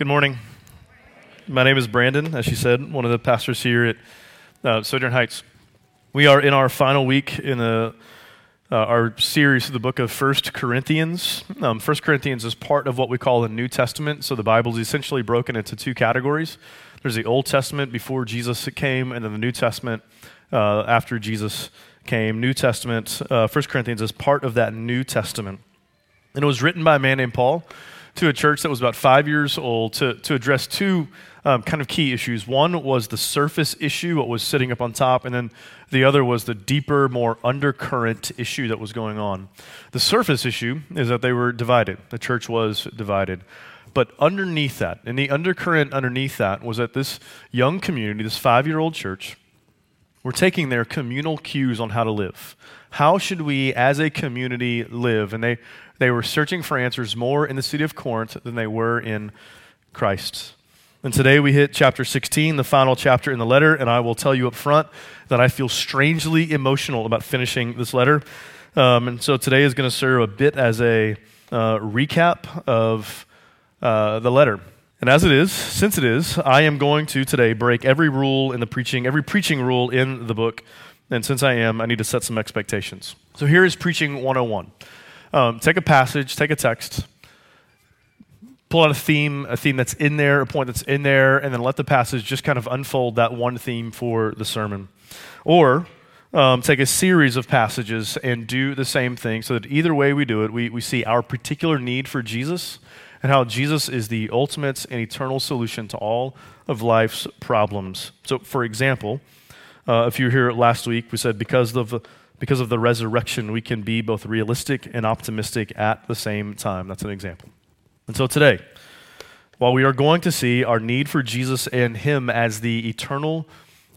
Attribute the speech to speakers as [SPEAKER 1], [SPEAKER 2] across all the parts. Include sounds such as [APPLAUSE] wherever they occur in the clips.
[SPEAKER 1] Good morning. My name is Brandon, as she said, one of the pastors here at uh, Sojourn Heights. We are in our final week in the, uh, our series of the book of First Corinthians. Um, First Corinthians is part of what we call the New Testament. So the Bible is essentially broken into two categories. There's the Old Testament before Jesus came, and then the New Testament uh, after Jesus came. New Testament, uh, First Corinthians is part of that New Testament. And it was written by a man named Paul to a church that was about five years old to, to address two um, kind of key issues. One was the surface issue, what was sitting up on top, and then the other was the deeper, more undercurrent issue that was going on. The surface issue is that they were divided, the church was divided. But underneath that, and the undercurrent underneath that, was that this young community, this five year old church, were taking their communal cues on how to live. How should we, as a community, live? And they, they were searching for answers more in the city of Corinth than they were in Christ. And today we hit chapter 16, the final chapter in the letter, and I will tell you up front that I feel strangely emotional about finishing this letter. Um, and so today is going to serve a bit as a uh, recap of uh, the letter. And as it is, since it is, I am going to today break every rule in the preaching, every preaching rule in the book. And since I am, I need to set some expectations. So here is Preaching 101. Um, take a passage, take a text, pull out a theme, a theme that's in there, a point that's in there, and then let the passage just kind of unfold that one theme for the sermon. Or um, take a series of passages and do the same thing so that either way we do it, we, we see our particular need for Jesus and how Jesus is the ultimate and eternal solution to all of life's problems. So, for example, uh, if you were here last week, we said because of because of the resurrection, we can be both realistic and optimistic at the same time. That's an example. And so today, while we are going to see our need for Jesus and Him as the eternal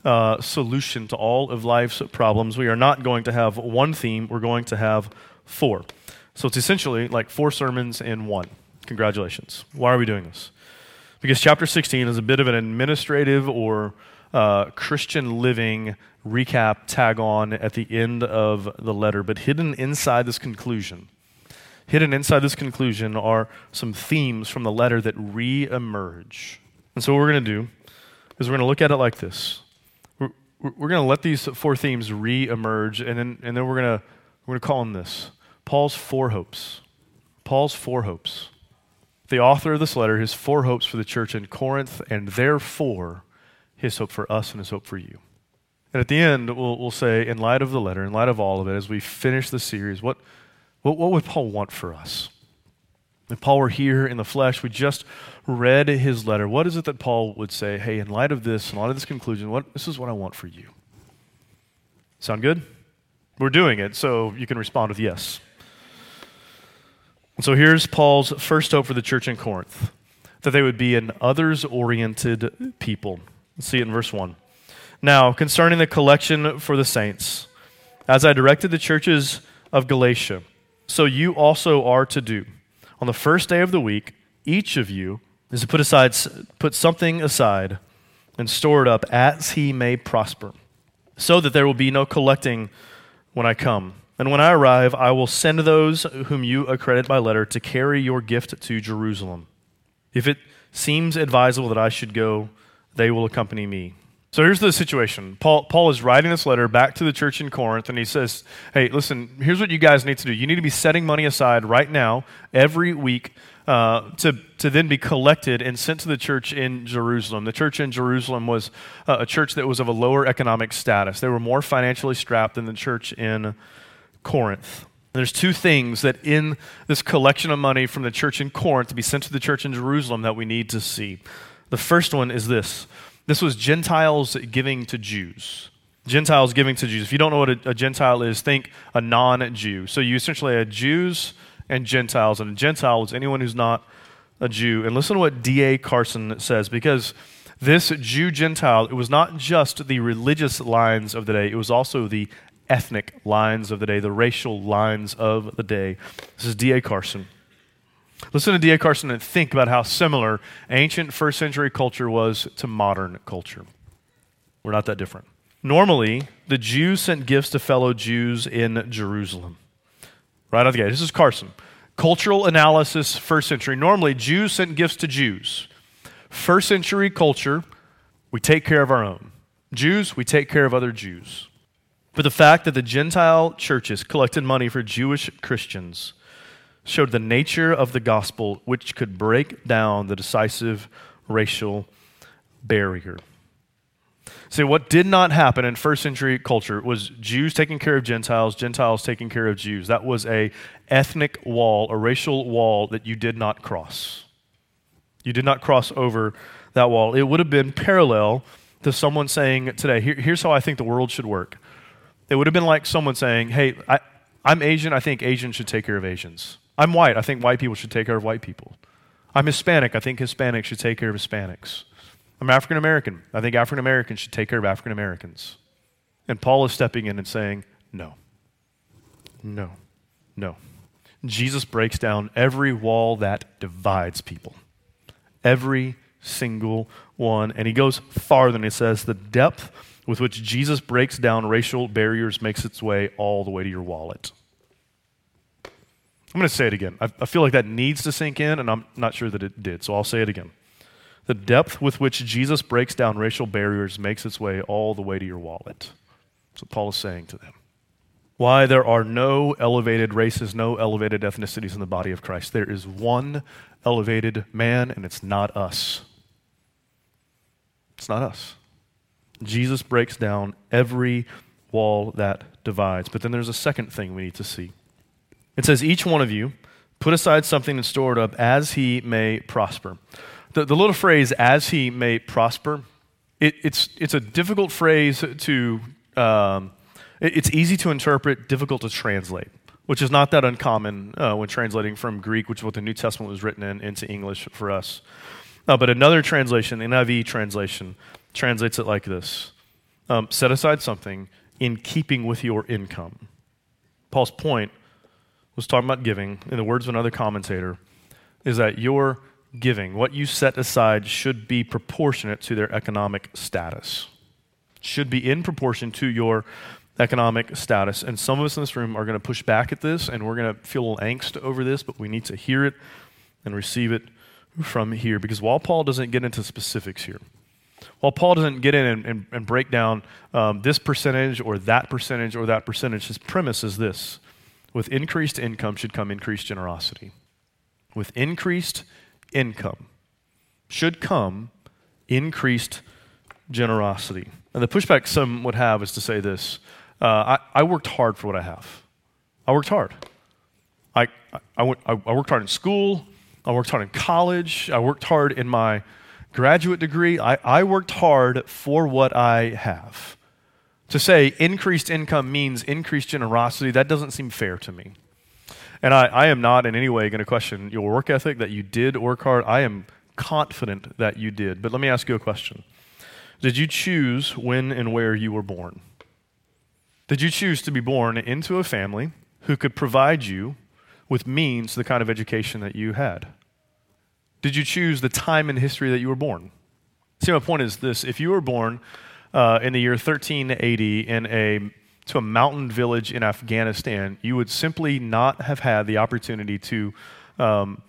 [SPEAKER 1] uh, solution to all of life's problems, we are not going to have one theme, we're going to have four. So it's essentially like four sermons in one. Congratulations. Why are we doing this? Because chapter 16 is a bit of an administrative or uh, Christian living recap tag on at the end of the letter, but hidden inside this conclusion hidden inside this conclusion are some themes from the letter that re emerge. And so, what we're going to do is we're going to look at it like this we're, we're going to let these four themes re emerge, and then, and then we're going to we're going to call them this Paul's four hopes. Paul's four hopes. The author of this letter, his four hopes for the church in Corinth, and therefore his hope for us and his hope for you. And at the end, we'll, we'll say, in light of the letter, in light of all of it, as we finish the series, what, what, what would Paul want for us? If Paul were here in the flesh, we just read his letter. What is it that Paul would say? Hey, in light of this, in light of this conclusion, what, this is what I want for you. Sound good? We're doing it, so you can respond with yes. And so here's Paul's first hope for the church in Corinth that they would be an others oriented people. Let's see it in verse 1. Now, concerning the collection for the saints, as I directed the churches of Galatia, so you also are to do. On the first day of the week, each of you is to put aside put something aside and store it up as he may prosper, so that there will be no collecting when I come. And when I arrive, I will send those whom you accredit by letter to carry your gift to Jerusalem. If it seems advisable that I should go, they will accompany me. So here's the situation. Paul, Paul is writing this letter back to the church in Corinth, and he says, Hey, listen, here's what you guys need to do. You need to be setting money aside right now, every week, uh, to, to then be collected and sent to the church in Jerusalem. The church in Jerusalem was uh, a church that was of a lower economic status, they were more financially strapped than the church in Corinth. There's two things that in this collection of money from the church in Corinth to be sent to the church in Jerusalem that we need to see. The first one is this this was Gentiles giving to Jews. Gentiles giving to Jews. If you don't know what a, a Gentile is, think a non Jew. So you essentially had Jews and Gentiles, and a Gentile was anyone who's not a Jew. And listen to what D.A. Carson says, because this Jew Gentile, it was not just the religious lines of the day, it was also the ethnic lines of the day, the racial lines of the day. This is D.A. Carson. Listen to D.A. Carson and think about how similar ancient first century culture was to modern culture. We're not that different. Normally, the Jews sent gifts to fellow Jews in Jerusalem. Right out of the gate. This is Carson. Cultural analysis, first century. Normally, Jews sent gifts to Jews. First century culture, we take care of our own. Jews, we take care of other Jews. But the fact that the Gentile churches collected money for Jewish Christians showed the nature of the gospel which could break down the decisive racial barrier. See, what did not happen in first century culture was Jews taking care of Gentiles, Gentiles taking care of Jews. That was a ethnic wall, a racial wall that you did not cross. You did not cross over that wall. It would have been parallel to someone saying today, Here, here's how I think the world should work. It would have been like someone saying, Hey, I, I'm Asian, I think Asians should take care of Asians. I'm white, I think white people should take care of white people. I'm Hispanic, I think Hispanics should take care of Hispanics. I'm African American, I think African Americans should take care of African Americans. And Paul is stepping in and saying, No, no, no. Jesus breaks down every wall that divides people. Every single one. And he goes farther and he says, The depth with which Jesus breaks down racial barriers makes its way all the way to your wallet. I'm going to say it again. I, I, feel like that needs to sink in, and I'm not sure that it did, so I'll say it again. The depth with which Jesus breaks down racial barriers makes its way all the way to your wallet. That's what Paul is saying to them. Why there are no elevated races, no elevated ethnicities in the body of Christ. There is one elevated man, and it's not us. It's not us. Jesus breaks down every wall that divides. But then there's a second thing we need to see. It says, Each one of you put aside something and store it up as he may prosper. The, the little phrase, as he may prosper, it, it's, it's a difficult phrase to, um, it, it's easy to interpret, difficult to translate, which is not that uncommon uh, when translating from Greek, which is what the New Testament was written in, into English for us. Uh, but another translation, the NIV translation, translates it like this um, Set aside something in keeping with your income. Paul's point was talking about giving, in the words of another commentator, is that your giving, what you set aside, should be proportionate to their economic status. Should be in proportion to your economic status. And some of us in this room are going to push back at this and we're going to feel a little angst over this, but we need to hear it and receive it from here. Because while Paul doesn't get into specifics here, while Paul doesn't get in and, and, and break down um, this percentage or that percentage or that percentage, his premise is this with increased income should come increased generosity. With increased income should come increased generosity. And the pushback some would have is to say this uh, I, I, worked hard for what I have. I worked hard. I, I, went, I, I worked hard in school. I worked hard in college. I worked hard in my graduate degree. I, I worked hard for what I have. To say increased income means increased generosity, that doesn't seem fair to me. And I, I am not in any way going to question your work ethic, that you did work hard. I am confident that you did. But let me ask you a question Did you choose when and where you were born? Did you choose to be born into a family who could provide you with means the kind of education that you had? Did you choose the time in history that you were born? See, my point is this if you were born uh, in the year 1380 in a to a mountain village in Afghanistan, you would simply not have had the opportunity to um,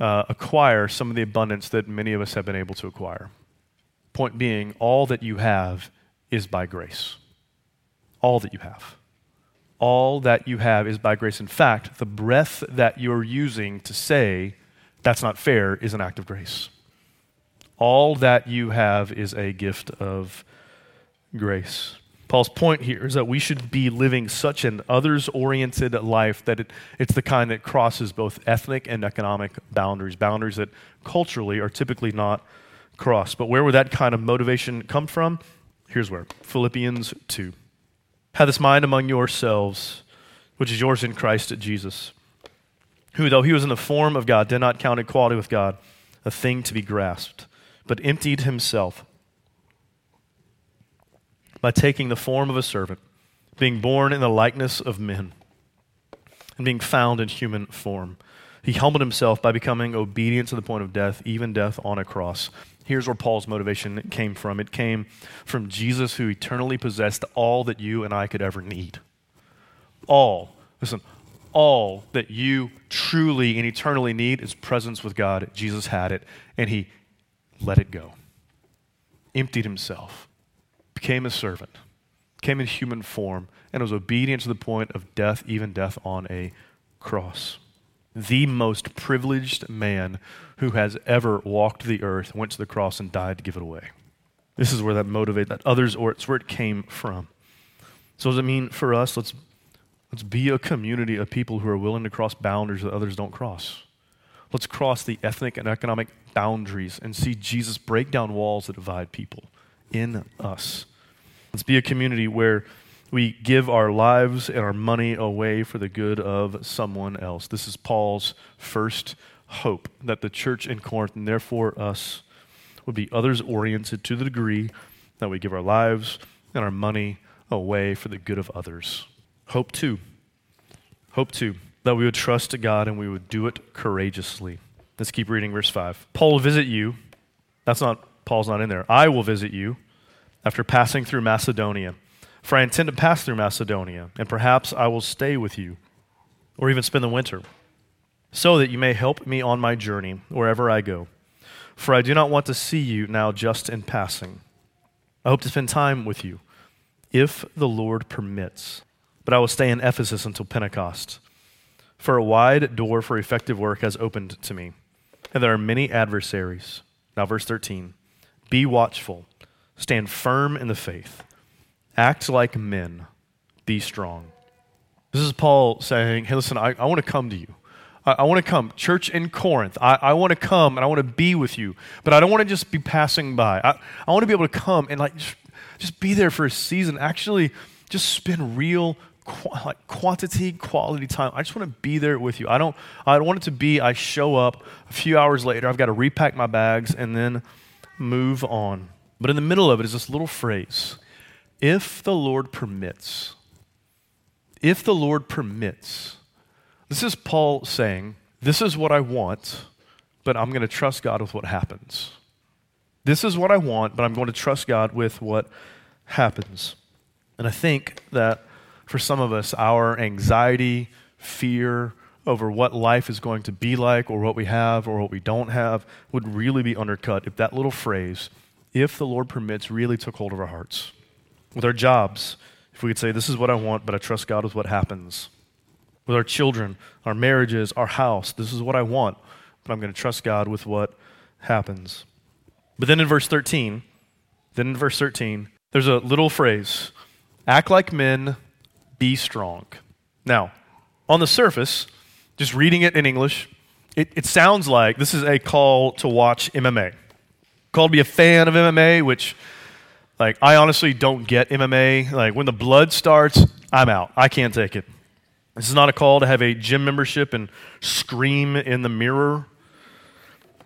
[SPEAKER 1] uh, acquire some of the abundance that many of us have been able to acquire. Point being, all that you have is by grace. All that you have. All that you have is by grace. In fact, the breath that you're using to say, that's not fair is an act of grace. All that you have is a gift of grace. Paul's point here is that we should be living such an others oriented life that it, it's the kind that crosses both ethnic and economic boundaries, boundaries that culturally are typically not crossed. But where would that kind of motivation come from? Here's where Philippians 2. Have this mind among yourselves, which is yours in Christ Jesus who, though he was in the form of God, did not count equality with God a thing to be grasped, but emptied himself by taking the form of a servant, being born in the likeness of men, and being found in human form. He humbled himself by becoming obedient to the point of death, even death on a cross. Here's where Paul's motivation came from it came from Jesus, who eternally possessed all that you and I could ever need. All. Listen, all that you truly and eternally need is presence with God. Jesus had it, and He let it go. Emptied himself, became a servant, came in human form, and was obedient to the point of death, even death on a cross. The most privileged man who has ever walked the earth went to the cross and died to give it away. This is where that motivate that others, or it's where it came from. So, does it mean for us? Let's, let's be a community of people who are willing to cross boundaries that others don't cross. Let's cross the ethnic and economic boundaries and see Jesus break down walls that divide people in us. Let's be a community where we give our lives and our money away for the good of someone else. This is Paul's first hope that the church in Corinth, and therefore us, would be others oriented to the degree that we give our lives and our money away for the good of others. Hope two. Hope two, that we would trust to God and we would do it courageously. Let's keep reading verse 5. Paul will visit you. That's not, Paul's not in there. I will visit you after passing through Macedonia. For I intend to pass through Macedonia, and perhaps I will stay with you, or even spend the winter, so that you may help me on my journey wherever I go. For I do not want to see you now just in passing. I hope to spend time with you if the Lord permits. But I will stay in Ephesus until Pentecost. For a wide door for effective work has opened to me, and there are many adversaries. Now, verse 13 Be watchful, stand firm in the faith, act like men, be strong. This is Paul saying, Hey, listen, I, I want to come to you. I, I want to come. Church in Corinth, I, I want to come and I want to be with you, but I don't want to just be passing by. I, I want to be able to come and like just just be there for a season. Actually, just spend real like quantity, quality time. I just want to be there with you. I don't. I don't want it to be. I show up a few hours later. I've got to repack my bags and then move on. But in the middle of it is this little phrase: "If the Lord permits." If the Lord permits. This is Paul saying, "This is what I want, but I'm going to trust God with what happens." This is what I want, but I'm going to trust God with what happens. And I think that for some of us, our anxiety, fear over what life is going to be like, or what we have, or what we don't have, would really be undercut if that little phrase, if the Lord permits, really took hold of our hearts. With our jobs, if we could say, This is what I want, but I trust God with what happens. With our children, our marriages, our house, this is what I want, but I'm going to trust God with what happens. But then in verse 13, then in verse 13, there's a little phrase act like men, be strong. Now, on the surface, just reading it in English, it, it sounds like this is a call to watch MMA. Call me a fan of MMA, which, like, I honestly don't get MMA. Like, when the blood starts, I'm out. I can't take it. This is not a call to have a gym membership and scream in the mirror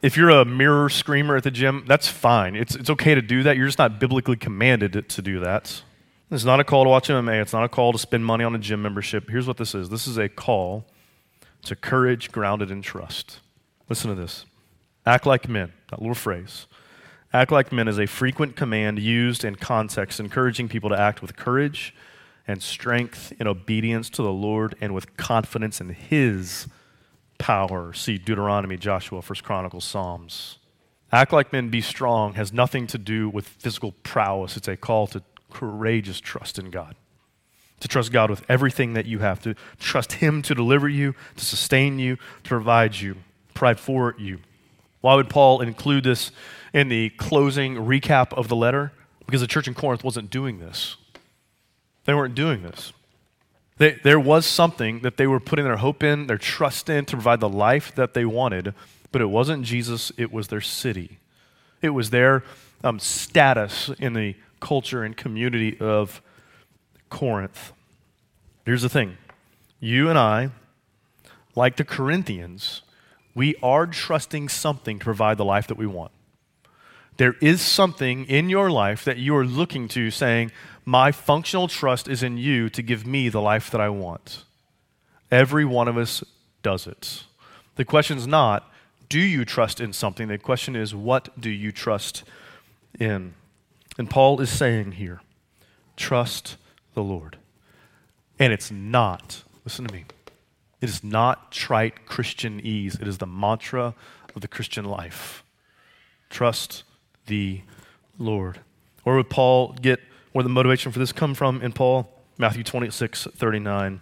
[SPEAKER 1] if you're a mirror screamer at the gym, that's fine. It's, it's okay to do that. You're just not biblically commanded to, do that. It's not a call to watch MMA. It's not a call to spend money on a gym membership. Here's what this is this is a call to courage grounded in trust. Listen to this act like men, that little phrase. Act like men is a frequent command used in context, encouraging people to act with courage and strength in obedience to the Lord and with confidence in His power. See Deuteronomy, Joshua, First Chronicles, Psalms. Act like men, be strong has nothing to do with physical prowess. It's a call to courageous trust in God. To trust God with everything that you have, to trust Him to deliver you, to sustain you, to provide you, provide for you. Why would Paul include this in the closing recap of the letter? Because the church in Corinth wasn't doing this. They weren't doing this. They, there was something that they were putting their hope in, their trust in to provide the life that they wanted, but it wasn't Jesus, it was their city. It was their um, status in the culture and community of Corinth. Here's the thing you and I, like the Corinthians, we are trusting something to provide the life that we want. There is something in your life that you are looking to saying, My functional trust is in you to give me the life that I want. Every one of us does it. The question is not, Do you trust in something? The question is, What do you trust in? And Paul is saying here, Trust the Lord. And it's not, listen to me, it is not trite Christian ease, it is the mantra of the Christian life. Trust the Lord. Where would Paul get where the motivation for this come from in Paul? Matthew 26, 39.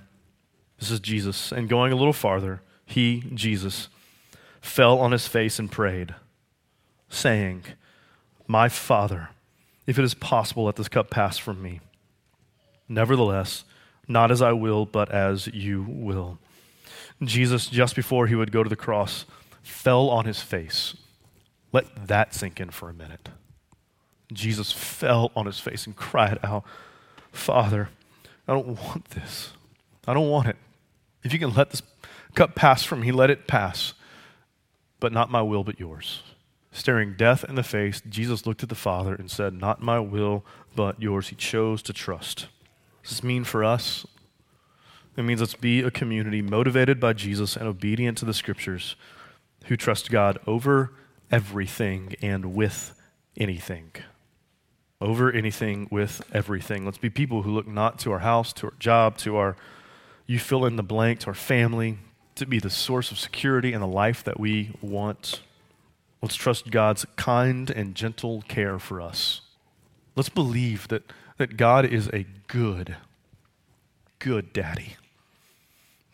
[SPEAKER 1] This is Jesus. And going a little farther, he, Jesus, fell on his face and prayed, saying, My Father, if it is possible, let this cup pass from me. Nevertheless, not as I will, but as you will. Jesus, just before he would go to the cross, fell on his face. Let that sink in for a minute. Jesus fell on his face and cried out, Father, I don't want this. I don't want it. If you can let this cup pass from me, let it pass. But not my will, but yours. Staring death in the face, Jesus looked at the Father and said, Not my will, but yours. He chose to trust. Does this mean for us? It means let's be a community motivated by Jesus and obedient to the scriptures who trust God over everything and with anything. Over anything, with everything. Let's be people who look not to our house, to our job, to our, you fill in the blank, to our family, to be the source of security and the life that we want. Let's trust God's kind and gentle care for us. Let's believe that, that God is a good, good daddy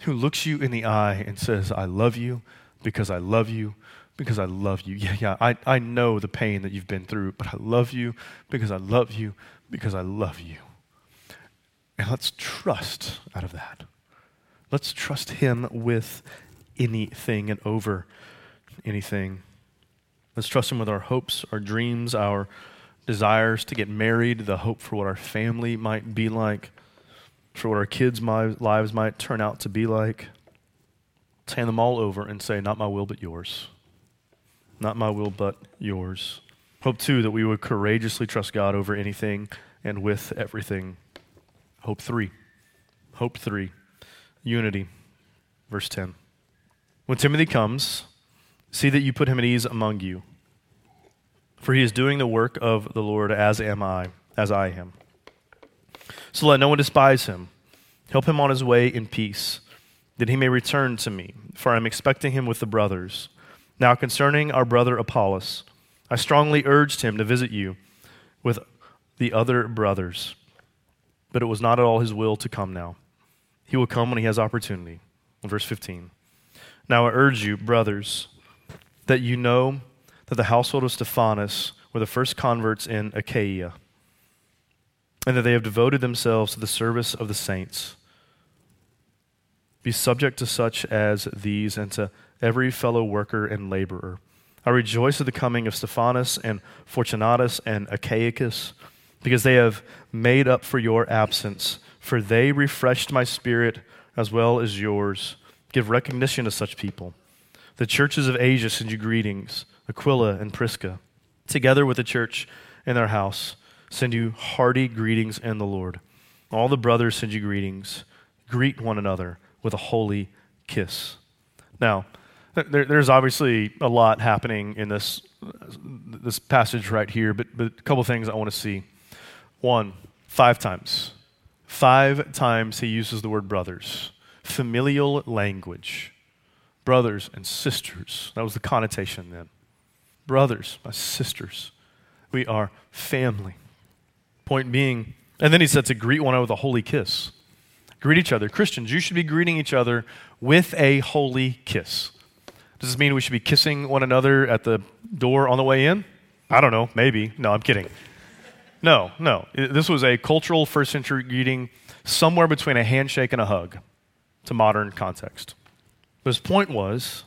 [SPEAKER 1] who looks you in the eye and says, I love you because I love you because I love you. [LAUGHS] Yeah, yeah, I, I know the pain that you've been through, but I love you because I love you because I love you. And let's trust out of that. Let's trust Him with anything and over anything. Let's trust Him with our hopes, our dreams, our desires to get married, the hope for what our family might be like, for what our kids' lives might turn out to be like. Let's hand them all over and say, Not my will, but yours. Not my will, but yours. Hope, too, that we would courageously trust God over anything and with everything. Hope, three. Hope, three. Unity. Verse 10. When Timothy comes, see that you put him at ease among you for he is doing the work of the Lord as am I, as I am. So let no one despise him. Help him on his way in peace, that he may return to me, for I am expecting him with the brothers. Now concerning our brother Apollos, I strongly urged him to visit you with the other brothers, but it was not at all his will to come now. He will come when he has opportunity. Verse 15. Now I urge you, brothers, that you know that the household of Stephanas were the first converts in Achaia, and that they have devoted themselves to the service of the saints. Be subject to such as these and to every fellow worker and laborer. I rejoice at the coming of Stephanas and Fortunatus and Achaicus, because they have made up for your absence, for they refreshed my spirit as well as yours. Give recognition to such people. The churches of Asia send you greetings. Aquila and Prisca, together with the church in their house, send you hearty greetings in the Lord. All the brothers send you greetings. Greet one another with a holy kiss. Now, there, there's obviously a lot happening in this, this passage right here, but, but a couple things I want to see. One, five times. Five times he uses the word brothers. Familial language. Brothers and sisters. That was the connotation then brothers, my sisters. We are family. Point being, and then he said to greet one another with a holy kiss. Greet each other. Christians, you should be greeting each other with a holy kiss. Does this mean we should be kissing one another at the door on the way in? I don't know, maybe. No, I'm kidding. No, no. This was a cultural first century greeting somewhere between a handshake and a hug to modern context. But His point was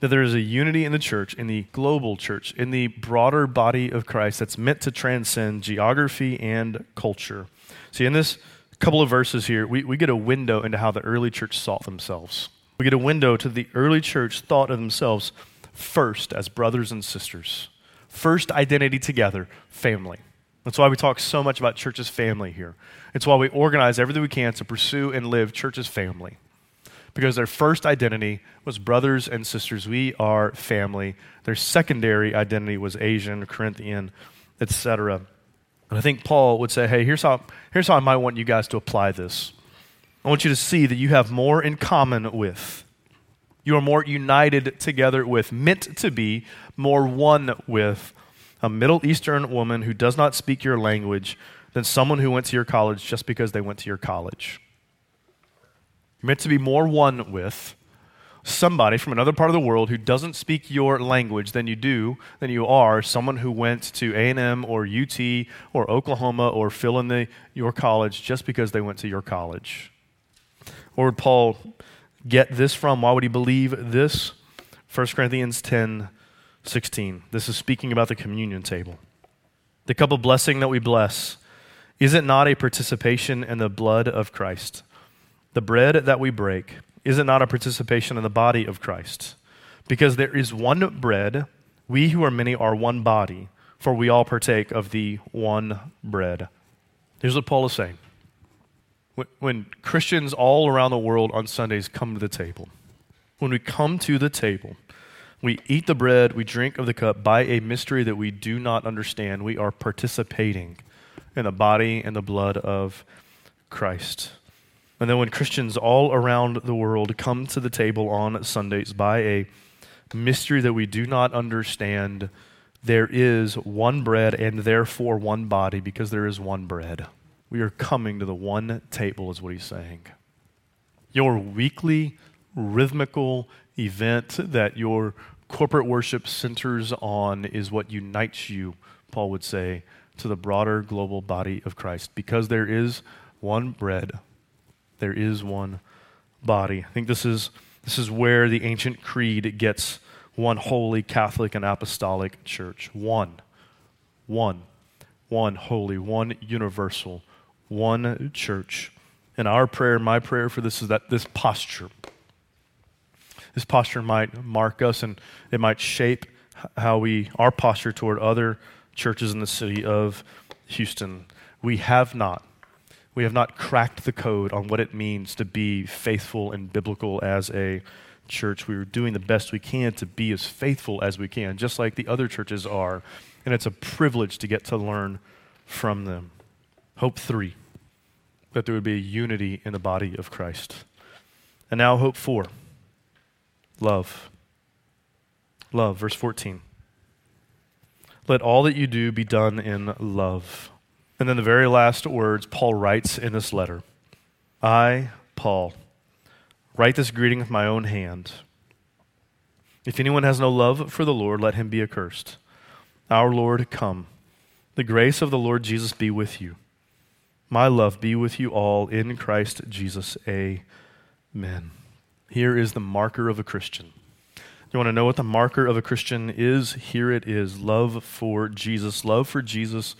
[SPEAKER 1] that there is a unity in the church, in the global church, in the broader body of Christ that's meant to transcend geography and culture. See, in this couple of verses here, we, we get a window into how the early church saw themselves. We get a window to the early church thought of themselves first as brothers and sisters. First identity together, family. That's why we talk so much about church's family here. It's why we organize everything we can to pursue and live church's family because their first identity was brothers and sisters. We are family. Their secondary identity was Asian, Corinthian, etc. And I think Paul would say, hey, here's how, here's how I might want you guys to apply this. I want you to see that you have more in common with. You are more united together with, meant to be more one with a Middle Eastern woman who does not speak your language than someone who went to your college just because they went to your college. You're meant to be more one with somebody from another part of the world who doesn't speak your language than you do than you are someone who went to A&M or UT or Oklahoma or fill in the your college just because they went to your college. Where would Paul get this from? Why would he believe this? 1 Corinthians 10 16. This is speaking about the communion table. The cup of blessing that we bless, is it not a participation in the blood of Christ? The bread that we break, is it not a participation in the body of Christ? Because there is one bread, we who are many are one body, for we all partake of the one bread. Here's what Paul is saying. When Christians all around the world on Sundays come to the table, when we come to the table, we eat the bread, we drink of the cup by a mystery that we do not understand. We are participating in the body and the blood of Christ. And then when Christians all around the world come to the table on Sundays by a mystery that we do not understand, there is one bread and therefore one body because there is one bread. We are coming to the one table, is what he's saying. Your weekly rhythmical event that your corporate worship centers on is what unites you, Paul would say, to the broader global body of Christ. Because there is one bread, there is one body. I think this is, this is where the ancient creed gets one holy Catholic and apostolic church. One, one, one holy, one universal, one church. And our prayer, my prayer for this is that this posture, this posture might mark us and it might shape how we, our posture toward other churches in the city of Houston. We have not, we have not cracked the code on what it means to be faithful and biblical as a church. We are doing the best we can to be as faithful as we can, just like the other churches are. And it's a privilege to get to learn from them. Hope three, that there would be a unity in the body of Christ. And now, hope four Love. Love, verse 14. Let all that you do be done in love. And then the very last words Paul writes in this letter I, Paul, write this greeting with my own hand. If anyone has no love for the Lord, let him be accursed. Our Lord, come. The grace of the Lord Jesus be with you. My love be with you all in Christ Jesus. Amen. Here is the marker of a Christian. You want to know what the marker of a Christian is? Here it is love for Jesus. Love for Jesus.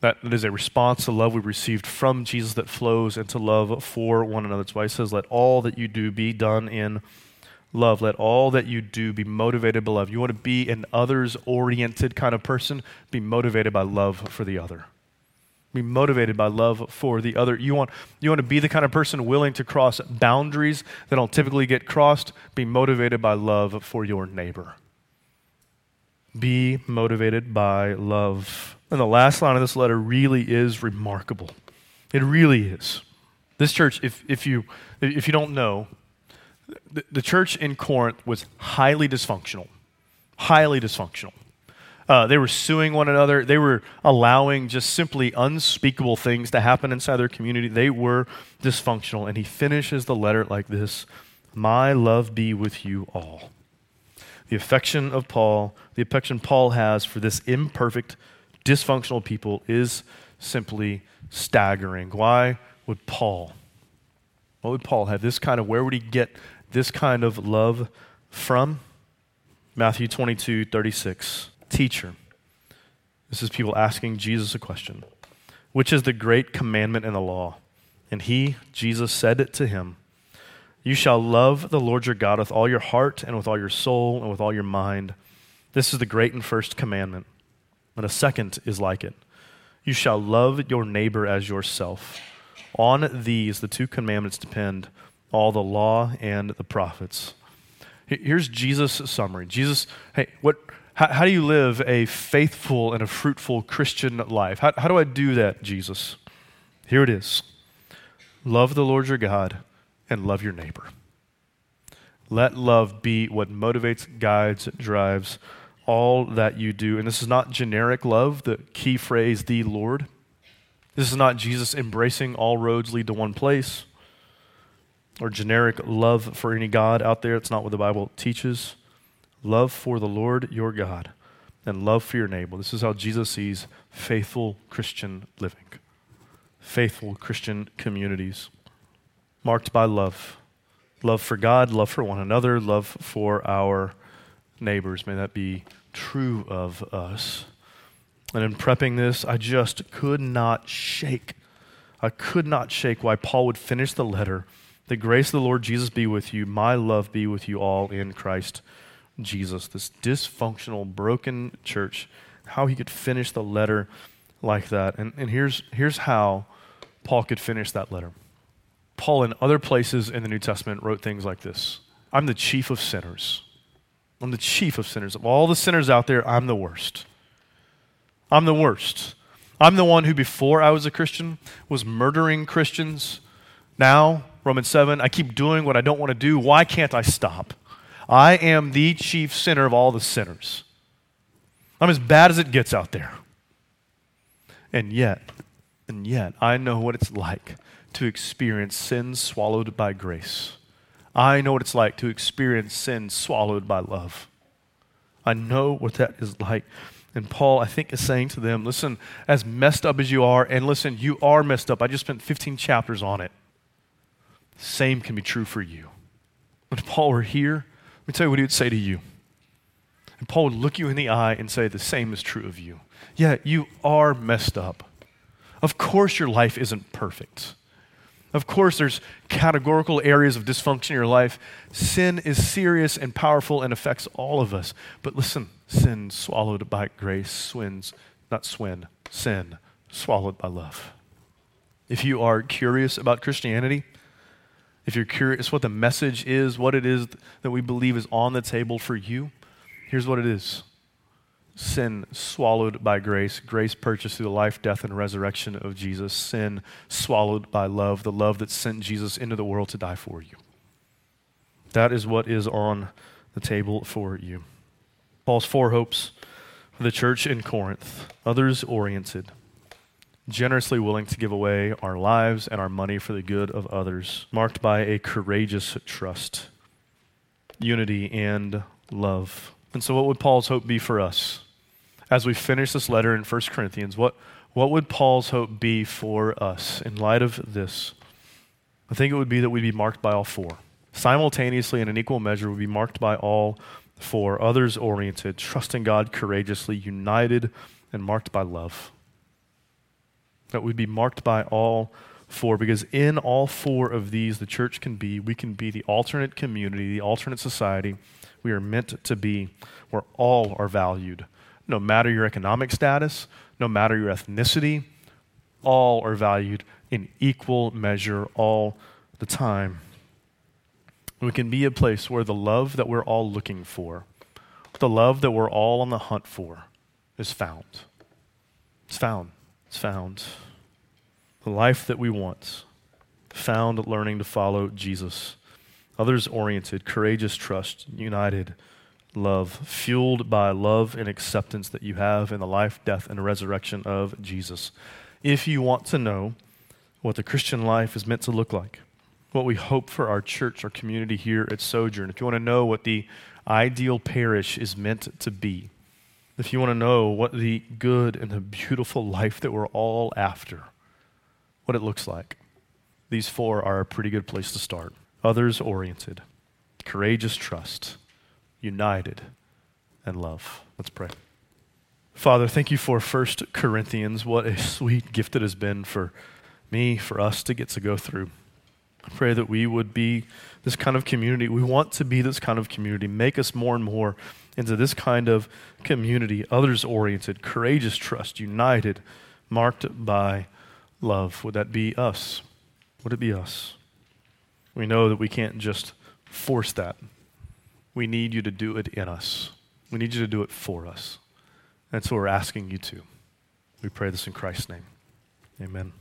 [SPEAKER 1] That is a response to love we received from Jesus that flows into love for one another. That's why he says, Let all that you do be done in love. Let all that you do be motivated by love. You want to be an others oriented kind of person? Be motivated by love for the other. Be motivated by love for the other. You want, you want to be the kind of person willing to cross boundaries that don't typically get crossed. Be motivated by love for your neighbor. Be motivated by love. And the last line of this letter really is remarkable. It really is. This church, if, if, you, if you don't know, the, the church in Corinth was highly dysfunctional. Highly dysfunctional. Uh, they were suing one another. They were allowing just simply unspeakable things to happen inside their community. They were dysfunctional. And he finishes the letter like this My love be with you all. The affection of Paul, the affection Paul has for this imperfect, dysfunctional people is simply staggering. Why would Paul, what would Paul have this kind of, where would he get this kind of love from? Matthew 22, 36. Teacher, this is people asking Jesus a question Which is the great commandment in the law? And he, Jesus, said it to him You shall love the Lord your God with all your heart, and with all your soul, and with all your mind. This is the great and first commandment. And a second is like it You shall love your neighbor as yourself. On these, the two commandments depend all the law and the prophets. Here's Jesus' summary. Jesus, hey, what, how, how, do you live a faithful and a fruitful Christian life? How, how do I do that, Jesus? Here it is love the Lord your God and love your neighbor. Let love be what motivates, guides, drives all that you do. And this is not generic love, the key phrase, the Lord. This is not Jesus embracing all roads lead to one place or generic love for any God out there. It's not what the Bible teaches. Love for the Lord your God and love for your neighbor. This is how Jesus sees faithful Christian living, faithful Christian communities marked by love love for God, love for one another, love for our neighbors. May that be true of us. And in prepping this, I just could not shake. I could not shake why Paul would finish the letter. The grace of the Lord Jesus be with you. My love be with you all in Christ Jesus. This dysfunctional, broken church, how he could finish the letter like that. And, and here's, here's how Paul could finish that letter. Paul, in other places in the New Testament, wrote things like this I'm the chief of sinners. I'm the chief of sinners. Of all the sinners out there, I'm the worst. I'm the worst. I'm the one who, before I was a Christian, was murdering Christians. Now, Romans 7, I keep doing what I don't want to do. Why can't I stop? I am the chief sinner of all the sinners. I'm as bad as it gets out there. And yet, and yet, I know what it's like to experience sin swallowed by grace. I know what it's like to experience sin swallowed by love. I know what that is like. And Paul, I think, is saying to them, listen, as messed up as you are, and listen, you are messed up. I just spent 15 chapters on it. Same can be true for you. When Paul were here, let me tell you what he would say to you. And Paul would look you in the eye and say, the same is true of you. Yeah, you are messed up. Of course, your life isn't perfect. Of course, there's categorical areas of dysfunction in your life. Sin is serious and powerful and affects all of us. But listen, sin swallowed by grace, swins, not swin, sin swallowed by love. If you are curious about Christianity, if you're curious what the message is, what it is that we believe is on the table for you, here's what it is sin swallowed by grace, grace purchased through the life, death, and resurrection of Jesus, sin swallowed by love, the love that sent Jesus into the world to die for you. That is what is on the table for you. Paul's four hopes for the church in Corinth others oriented, generously willing to give away our lives and our money for the good of others, marked by a courageous trust, unity, and love. And so, what would Paul's hope be for us? As we finish this letter in 1 Corinthians, what, what would Paul's hope be for us in light of this? I think it would be that we'd be marked by all four. Simultaneously, in an equal measure, we'd be marked by all four others oriented, trusting God courageously, united, and marked by love. That we'd be marked by all four, because in all four of these, the church can be, we can be the alternate community, the alternate society we are meant to be, where all are valued. No matter your economic status, no matter your ethnicity, all are valued in equal measure all the time. We can be a place where the love that we're all looking for, the love that we're all on the hunt for, is found. It's found. Found. The life that we want, found learning to follow Jesus others oriented, courageous trust, united love, fueled by love and acceptance that you have in the life, death, and resurrection of Jesus. If you want to know what the Christian life is meant to look like, what we hope for our church, our community here at Sojourn, if you want to know what the ideal parish is meant to be, if you want to know what the good and the beautiful life that we're all after, what it looks like, these four are a pretty good place to start others oriented, courageous trust, united, and love. Let's pray. Father, thank you for First Corinthians. What a sweet gift it has been for me, for us to get to go through. I pray that we would be this kind of community. We want to be this kind of community. Make us more and more into this kind of community, others oriented, courageous trust, united, marked by love. Would that be us? Would it be us? We know that we can't just force that. We need you to do it in us. We need you to do it for us. That's what we're asking you to. We pray this in Christ's name. Amen.